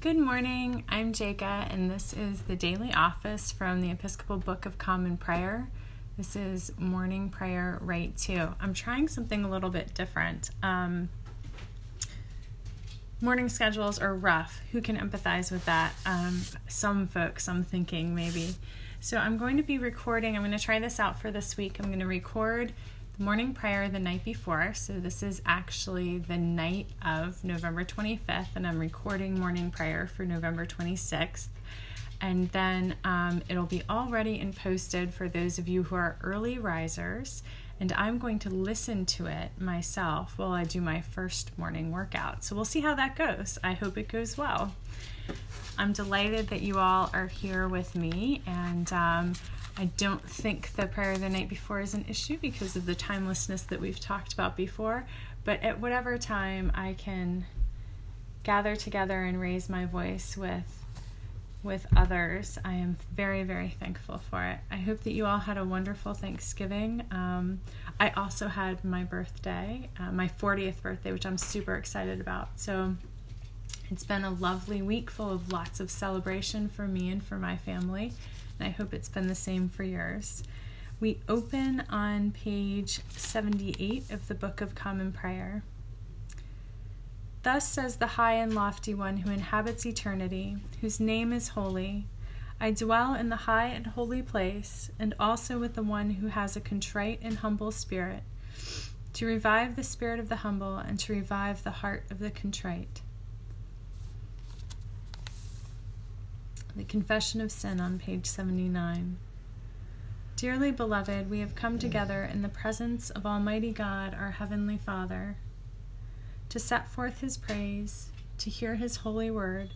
Good morning. I'm Jaka, and this is the daily office from the Episcopal Book of Common Prayer. This is morning prayer Rite two. I'm trying something a little bit different. Um, morning schedules are rough. Who can empathize with that? Um, some folks, I'm thinking maybe. So I'm going to be recording. I'm going to try this out for this week. I'm going to record morning prayer the night before. So this is actually the night of November 25th, and I'm recording morning prayer for November 26th. And then um, it'll be all ready and posted for those of you who are early risers. And I'm going to listen to it myself while I do my first morning workout. So we'll see how that goes. I hope it goes well. I'm delighted that you all are here with me, and um, I don't think the prayer of the night before is an issue because of the timelessness that we've talked about before. But at whatever time I can gather together and raise my voice with with others, I am very, very thankful for it. I hope that you all had a wonderful Thanksgiving. Um, I also had my birthday, uh, my 40th birthday, which I'm super excited about. So it's been a lovely week full of lots of celebration for me and for my family and I hope it's been the same for yours. We open on page 78 of the Book of Common Prayer. Thus says the high and lofty one who inhabits eternity, whose name is holy. I dwell in the high and holy place, and also with the one who has a contrite and humble spirit, to revive the spirit of the humble and to revive the heart of the contrite. The Confession of Sin on page 79. Dearly beloved, we have come together in the presence of Almighty God, our Heavenly Father, to set forth His praise, to hear His holy word,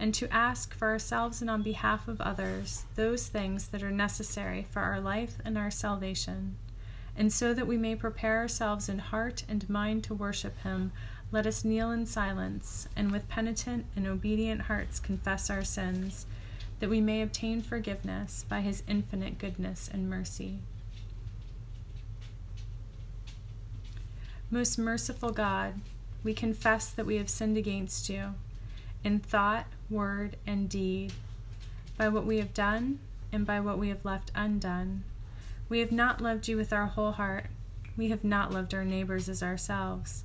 and to ask for ourselves and on behalf of others those things that are necessary for our life and our salvation, and so that we may prepare ourselves in heart and mind to worship Him let us kneel in silence and with penitent and obedient hearts confess our sins, that we may obtain forgiveness by his infinite goodness and mercy. Most merciful God, we confess that we have sinned against you in thought, word, and deed, by what we have done and by what we have left undone. We have not loved you with our whole heart. We have not loved our neighbors as ourselves.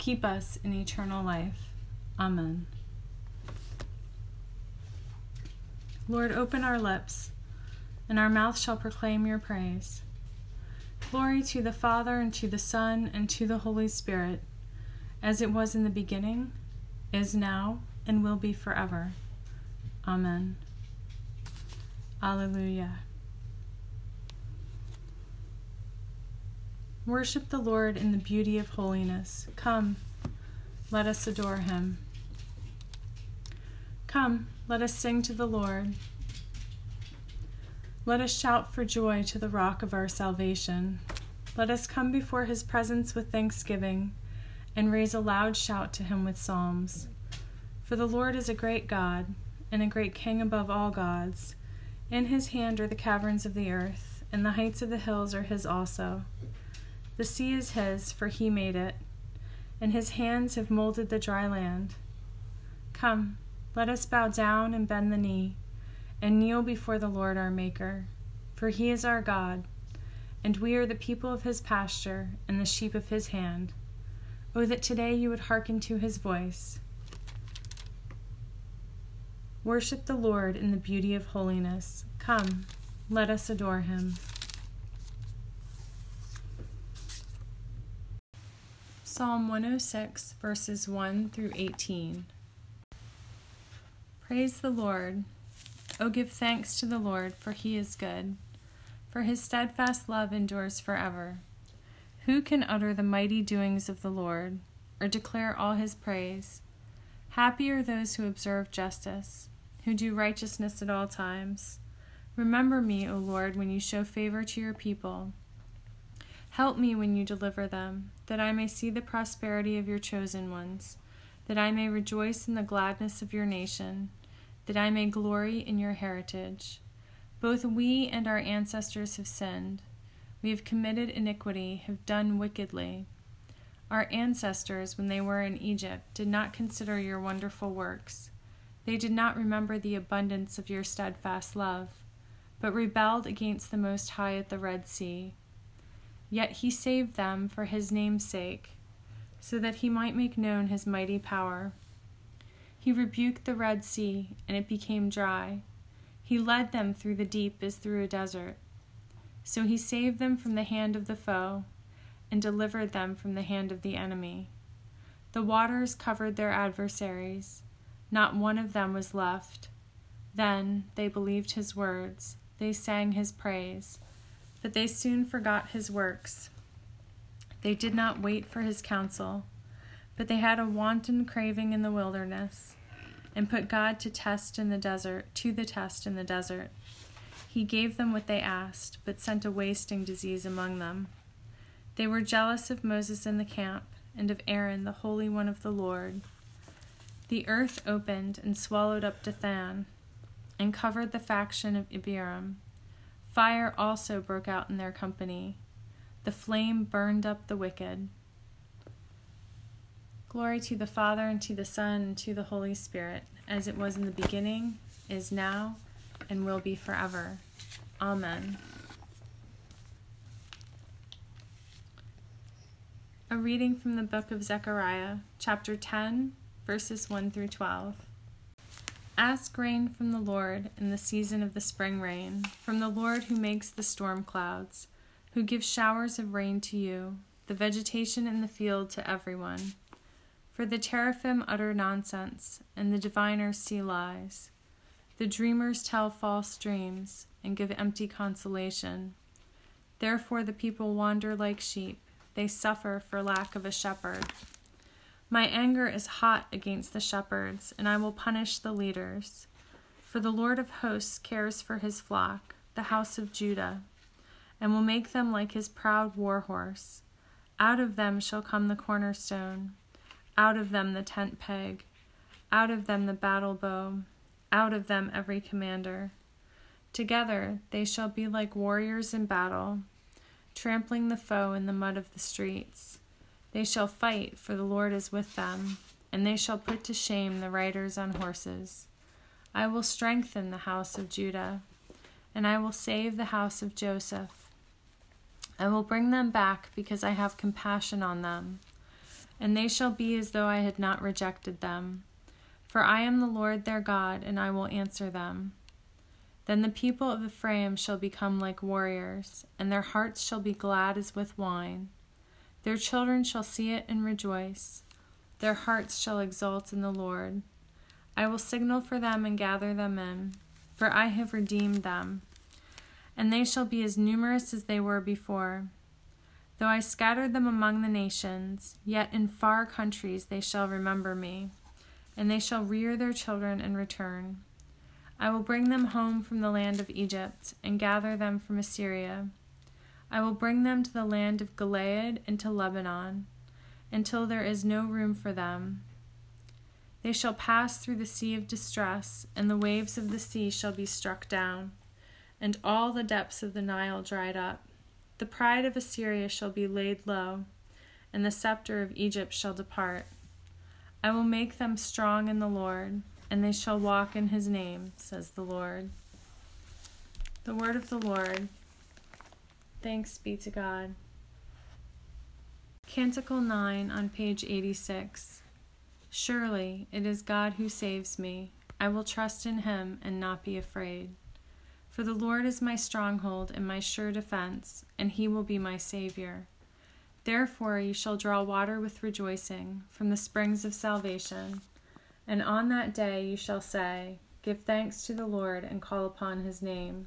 keep us in eternal life. Amen. Lord, open our lips, and our mouth shall proclaim your praise. Glory to the Father, and to the Son, and to the Holy Spirit, as it was in the beginning, is now, and will be forever. Amen. Alleluia. Worship the Lord in the beauty of holiness. Come, let us adore him. Come, let us sing to the Lord. Let us shout for joy to the rock of our salvation. Let us come before his presence with thanksgiving and raise a loud shout to him with psalms. For the Lord is a great God and a great King above all gods. In his hand are the caverns of the earth, and the heights of the hills are his also. The sea is his, for he made it, and his hands have molded the dry land. Come, let us bow down and bend the knee, and kneel before the Lord our Maker, for he is our God, and we are the people of his pasture and the sheep of his hand. Oh, that today you would hearken to his voice. Worship the Lord in the beauty of holiness. Come, let us adore him. Psalm 106, verses 1 through 18. Praise the Lord. O give thanks to the Lord, for he is good, for his steadfast love endures forever. Who can utter the mighty doings of the Lord, or declare all his praise? Happy are those who observe justice, who do righteousness at all times. Remember me, O Lord, when you show favor to your people. Help me when you deliver them, that I may see the prosperity of your chosen ones, that I may rejoice in the gladness of your nation, that I may glory in your heritage. Both we and our ancestors have sinned. We have committed iniquity, have done wickedly. Our ancestors, when they were in Egypt, did not consider your wonderful works. They did not remember the abundance of your steadfast love, but rebelled against the Most High at the Red Sea. Yet he saved them for his name's sake, so that he might make known his mighty power. He rebuked the Red Sea, and it became dry. He led them through the deep as through a desert. So he saved them from the hand of the foe, and delivered them from the hand of the enemy. The waters covered their adversaries, not one of them was left. Then they believed his words, they sang his praise, but they soon forgot his works. They did not wait for his counsel, but they had a wanton craving in the wilderness, and put God to test in the desert, to the test in the desert. He gave them what they asked, but sent a wasting disease among them. They were jealous of Moses in the camp, and of Aaron, the Holy One of the Lord. The earth opened and swallowed up Dathan, and covered the faction of Abiram. Fire also broke out in their company. The flame burned up the wicked. Glory to the Father, and to the Son, and to the Holy Spirit, as it was in the beginning, is now, and will be forever. Amen. A reading from the book of Zechariah, chapter 10, verses 1 through 12. Ask rain from the Lord in the season of the spring rain, from the Lord who makes the storm clouds, who gives showers of rain to you, the vegetation in the field to everyone. For the teraphim utter nonsense, and the diviners see lies. The dreamers tell false dreams, and give empty consolation. Therefore the people wander like sheep they suffer for lack of a shepherd. My anger is hot against the shepherds, and I will punish the leaders. For the Lord of hosts cares for his flock, the house of Judah, and will make them like his proud war horse. Out of them shall come the cornerstone, out of them the tent peg, out of them the battle bow, out of them every commander. Together they shall be like warriors in battle trampling the foe in the mud of the streets. They shall fight, for the Lord is with them, and they shall put to shame the riders on horses. I will strengthen the house of Judah, and I will save the house of Joseph. I will bring them back because I have compassion on them, and they shall be as though I had not rejected them. For I am the Lord their God, and I will answer them. Then the people of Ephraim shall become like warriors, and their hearts shall be glad as with wine. Their children shall see it and rejoice. Their hearts shall exult in the Lord. I will signal for them and gather them in, for I have redeemed them. And they shall be as numerous as they were before. Though I scattered them among the nations, yet in far countries they shall remember me, and they shall rear their children and return. I will bring them home from the land of Egypt, and gather them from Assyria. I will bring them to the land of Gilead and to Lebanon, until there is no room for them. They shall pass through the sea of distress, and the waves of the sea shall be struck down, and all the depths of the Nile dried up. The pride of Assyria shall be laid low, and the scepter of Egypt shall depart. I will make them strong in the Lord and they shall walk in his name, says the Lord. The word of the Lord. Thanks be to God. Canticle 9 on page 86. Surely it is God who saves me. I will trust in him and not be afraid. For the Lord is my stronghold and my sure defense, and he will be my Savior. Therefore you shall draw water with rejoicing from the springs of salvation. And on that day you shall say, Give thanks to the Lord and call upon his name.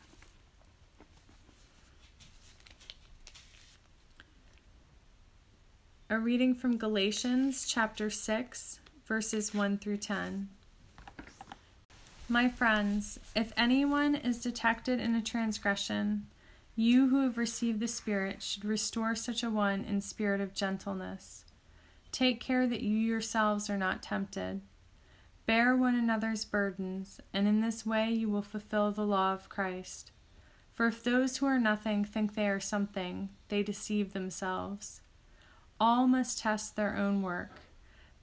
A reading from Galatians chapter 6, verses 1 through 10. My friends, if anyone is detected in a transgression, you who have received the Spirit should restore such a one in spirit of gentleness. Take care that you yourselves are not tempted. Bear one another's burdens, and in this way you will fulfill the law of Christ. For if those who are nothing think they are something, they deceive themselves. All must test their own work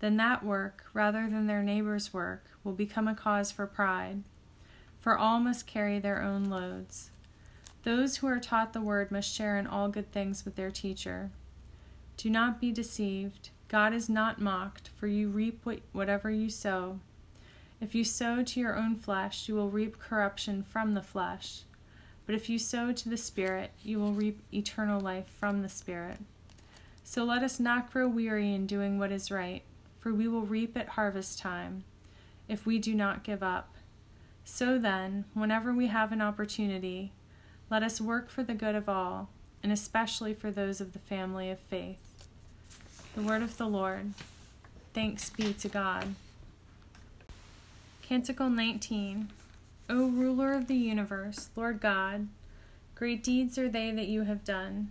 then that work, rather than their neighbor's work, will become a cause for pride. For all must carry their own loads. Those who are taught the word must share in all good things with their teacher. Do not be deceived. God is not mocked, for you reap whatever you sow. If you sow to your own flesh, you will reap corruption from the flesh. But if you sow to the Spirit, you will reap eternal life from the Spirit. So let us not grow weary in doing what is right for we will reap at harvest time if we do not give up. So then, whenever we have an opportunity, let us work for the good of all, and especially for those of the family of faith. The word of the Lord. Thanks be to God. Canticle 19 O ruler of the universe, Lord God, great deeds are they that you have done,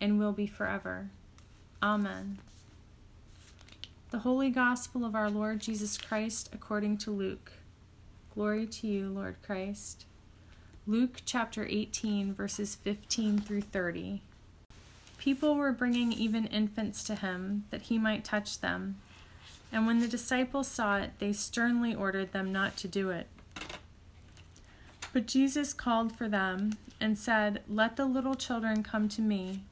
and will be forever. Amen. The Holy Gospel of our Lord Jesus Christ according to Luke. Glory to you, Lord Christ. Luke chapter 18, verses 15 through 30. People were bringing even infants to him, that he might touch them. And when the disciples saw it, they sternly ordered them not to do it. But Jesus called for them and said, Let the little children come to me,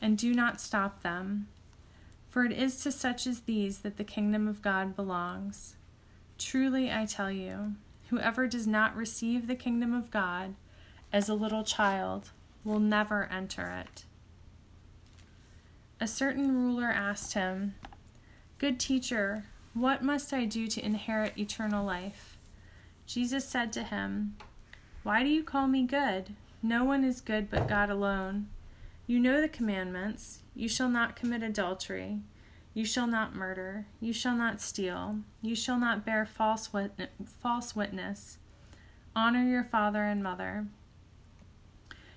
and do not stop them for it is to such as these that the kingdom of God belongs. Truly I tell you, whoever does not receive the kingdom of God as a little child will never enter it. A certain ruler asked him, Good teacher, what must I do to inherit eternal life? Jesus said to him, Why do you call me good? No one is good but God alone. You know the commandments you shall not commit adultery, you shall not murder, you shall not steal, you shall not bear false, witness, false witness, honor your father and mother.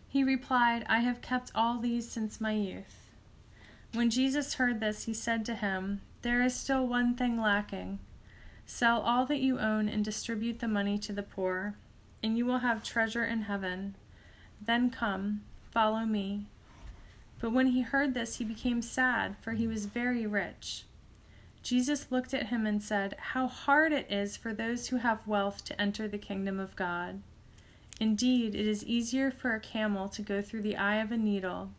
He replied, I have kept all these since my youth. When Jesus heard this, he said to him, There is still one thing lacking. Sell all that you own and distribute the money to the poor, and you will have treasure in heaven. Then come, follow me. But when he heard this, he became sad, for he was very rich. Jesus looked at him and said, How hard it is for those who have wealth to enter the kingdom of God. Indeed, it is easier for a camel to go through the eye of a needle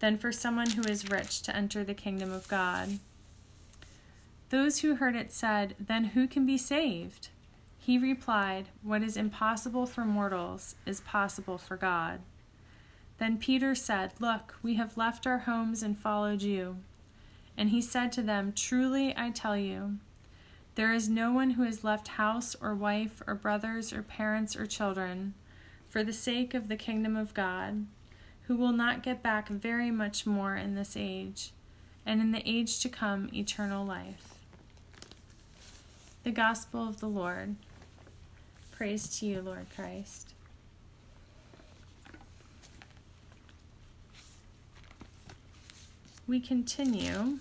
than for someone who is rich to enter the kingdom of God. Those who heard it said, Then who can be saved? He replied, What is impossible for mortals is possible for God. Then Peter said, Look, we have left our homes and followed you. And he said to them, Truly I tell you, there is no one who has left house or wife or brothers or parents or children for the sake of the kingdom of God, who will not get back very much more in this age, and in the age to come eternal life. The Gospel of the Lord. Praise to you, Lord Christ. We continue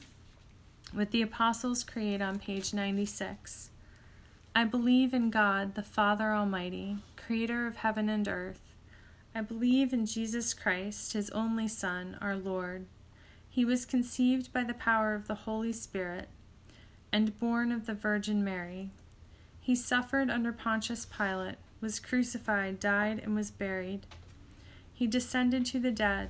with the Apostles' Creed on page 96. I believe in God, the Father Almighty, creator of heaven and earth. I believe in Jesus Christ, his only Son, our Lord. He was conceived by the power of the Holy Spirit and born of the Virgin Mary. He suffered under Pontius Pilate, was crucified, died, and was buried. He descended to the dead.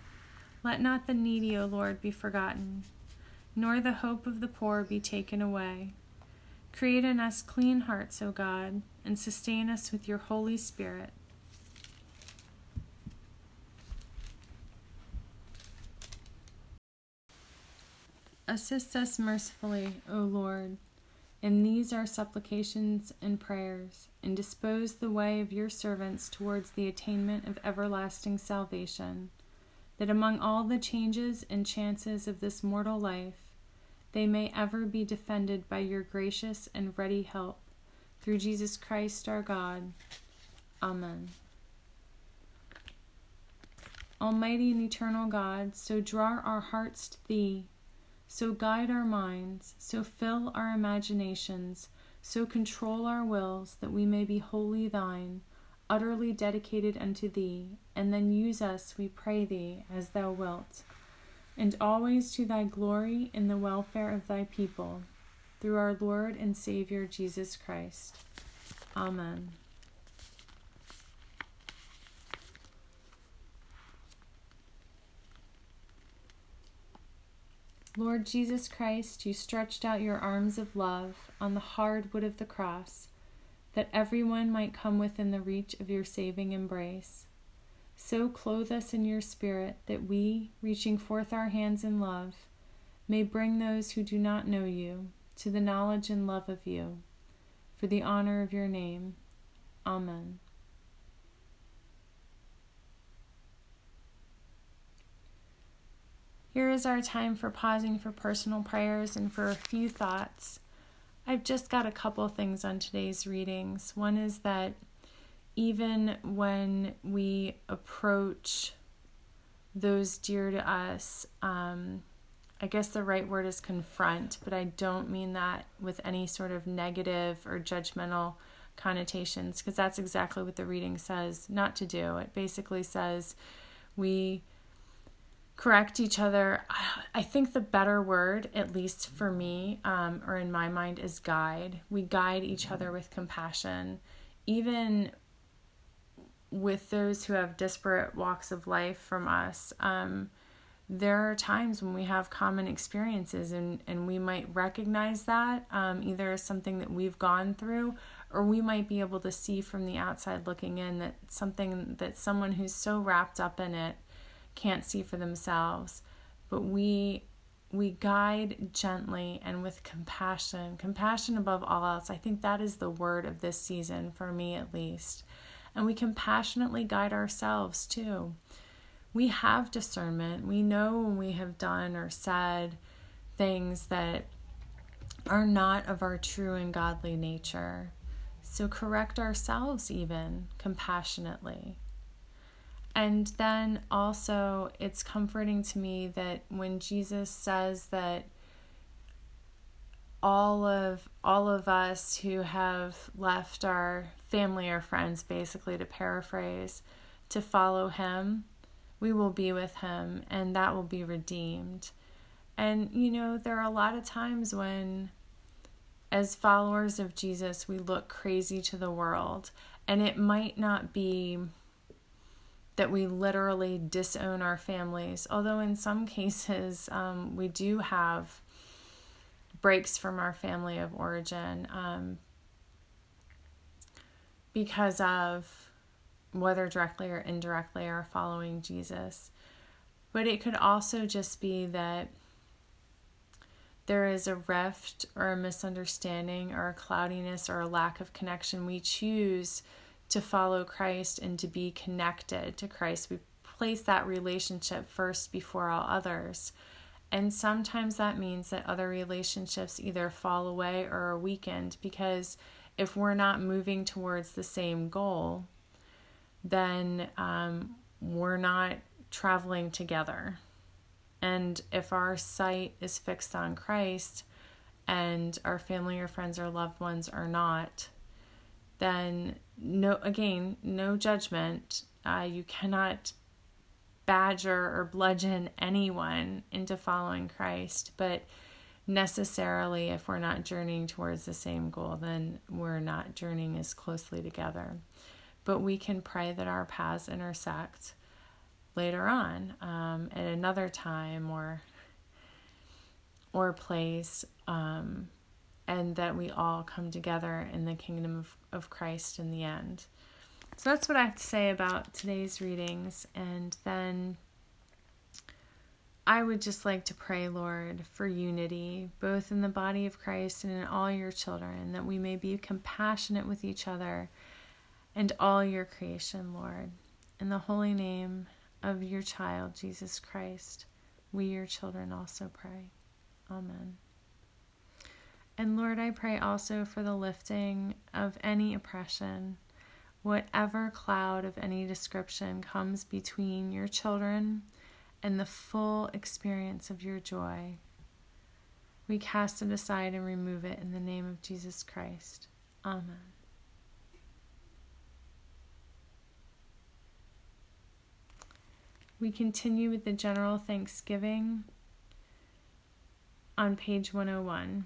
Let not the needy, O Lord, be forgotten, nor the hope of the poor be taken away. Create in us clean hearts, O God, and sustain us with your Holy Spirit. Assist us mercifully, O Lord, in these our supplications and prayers, and dispose the way of your servants towards the attainment of everlasting salvation that among all the changes and chances of this mortal life, they may ever be defended by your gracious and ready help. Through Jesus Christ our God. Amen. Almighty and eternal God, so draw our hearts to Thee, so guide our minds, so fill our imaginations, so control our wills, that we may be wholly Thine utterly dedicated unto thee, and then use us, we pray thee, as thou wilt, and always to thy glory in the welfare of thy people, through our Lord and Savior Jesus Christ. Amen. Lord Jesus Christ, you stretched out your arms of love on the hard wood of the cross that everyone might come within the reach of your saving embrace. So clothe us in your spirit that we, reaching forth our hands in love, may bring those who do not know you to the knowledge and love of you, for the honor of your name. Amen. Here is our time for pausing for personal prayers and for a few thoughts. I've just got a couple things on today's readings. One is that even when we approach those dear to us, um, I guess the right word is confront, but I don't mean that with any sort of negative or judgmental connotations, because that's exactly what the reading says not to do. It basically says we correct each other. I think the better word, at least for me, um, or in my mind, is guide. We guide each other with compassion, even with those who have disparate walks of life from us. Um, there are times when we have common experiences, and, and we might recognize that um, either as something that we've gone through, or we might be able to see from the outside looking in that something that someone who's so wrapped up in it can't see for themselves but we we guide gently and with compassion compassion above all else i think that is the word of this season for me at least and we compassionately guide ourselves too we have discernment we know when we have done or said things that are not of our true and godly nature. So correct ourselves even compassionately. And then also, it's comforting to me that when Jesus says that all of all of us who have left our family or friends basically to paraphrase to follow him we will be with him and that will be redeemed. And you know there are a lot of times when as followers of Jesus we look crazy to the world. And it might not be that we literally disown our families although in some cases um, we do have breaks from our family of origin um, because of whether directly or indirectly are following Jesus. But it could also just be that there is a rift or a misunderstanding or a cloudiness or a lack of connection. We choose to follow Christ and to be connected to Christ. We place that relationship first before all others. And sometimes that means that other relationships either fall away or are weakened because if we're not moving towards the same goal, then um, we're not traveling together. And if our sight is fixed on Christ and our family or friends or loved ones are not, then no, again, no judgment. Uh, you cannot badger or bludgeon anyone into following Christ, but necessarily, if we're not journeying towards the same goal, then we're not journeying as closely together. But we can pray that our paths intersect later on um, at another time or or place um, and that we all come together in the kingdom of, of Christ in the end. So that's what I have to say about today's readings. And then I would just like to pray, Lord, for unity, both in the body of Christ and in all your children, that we may be compassionate with each other and all your creation, Lord. In the holy name of your child, Jesus Christ, we, your children, also pray. Amen. And Lord, I pray also for the lifting of any oppression whatever cloud of any description comes between your children and the full experience of your joy, we cast it aside and remove it in the name of Jesus Christ. Amen. We continue with the general thanksgiving on page 101.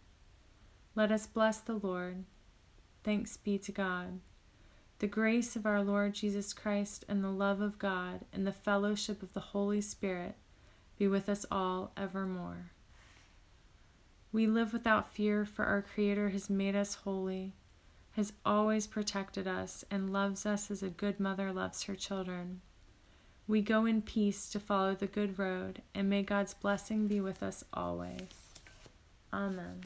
Let us bless the Lord. Thanks be to God. The grace of our Lord Jesus Christ and the love of God and the fellowship of the Holy Spirit be with us all evermore. We live without fear, for our Creator has made us holy, has always protected us, and loves us as a good mother loves her children. We go in peace to follow the good road, and may God's blessing be with us always. Amen.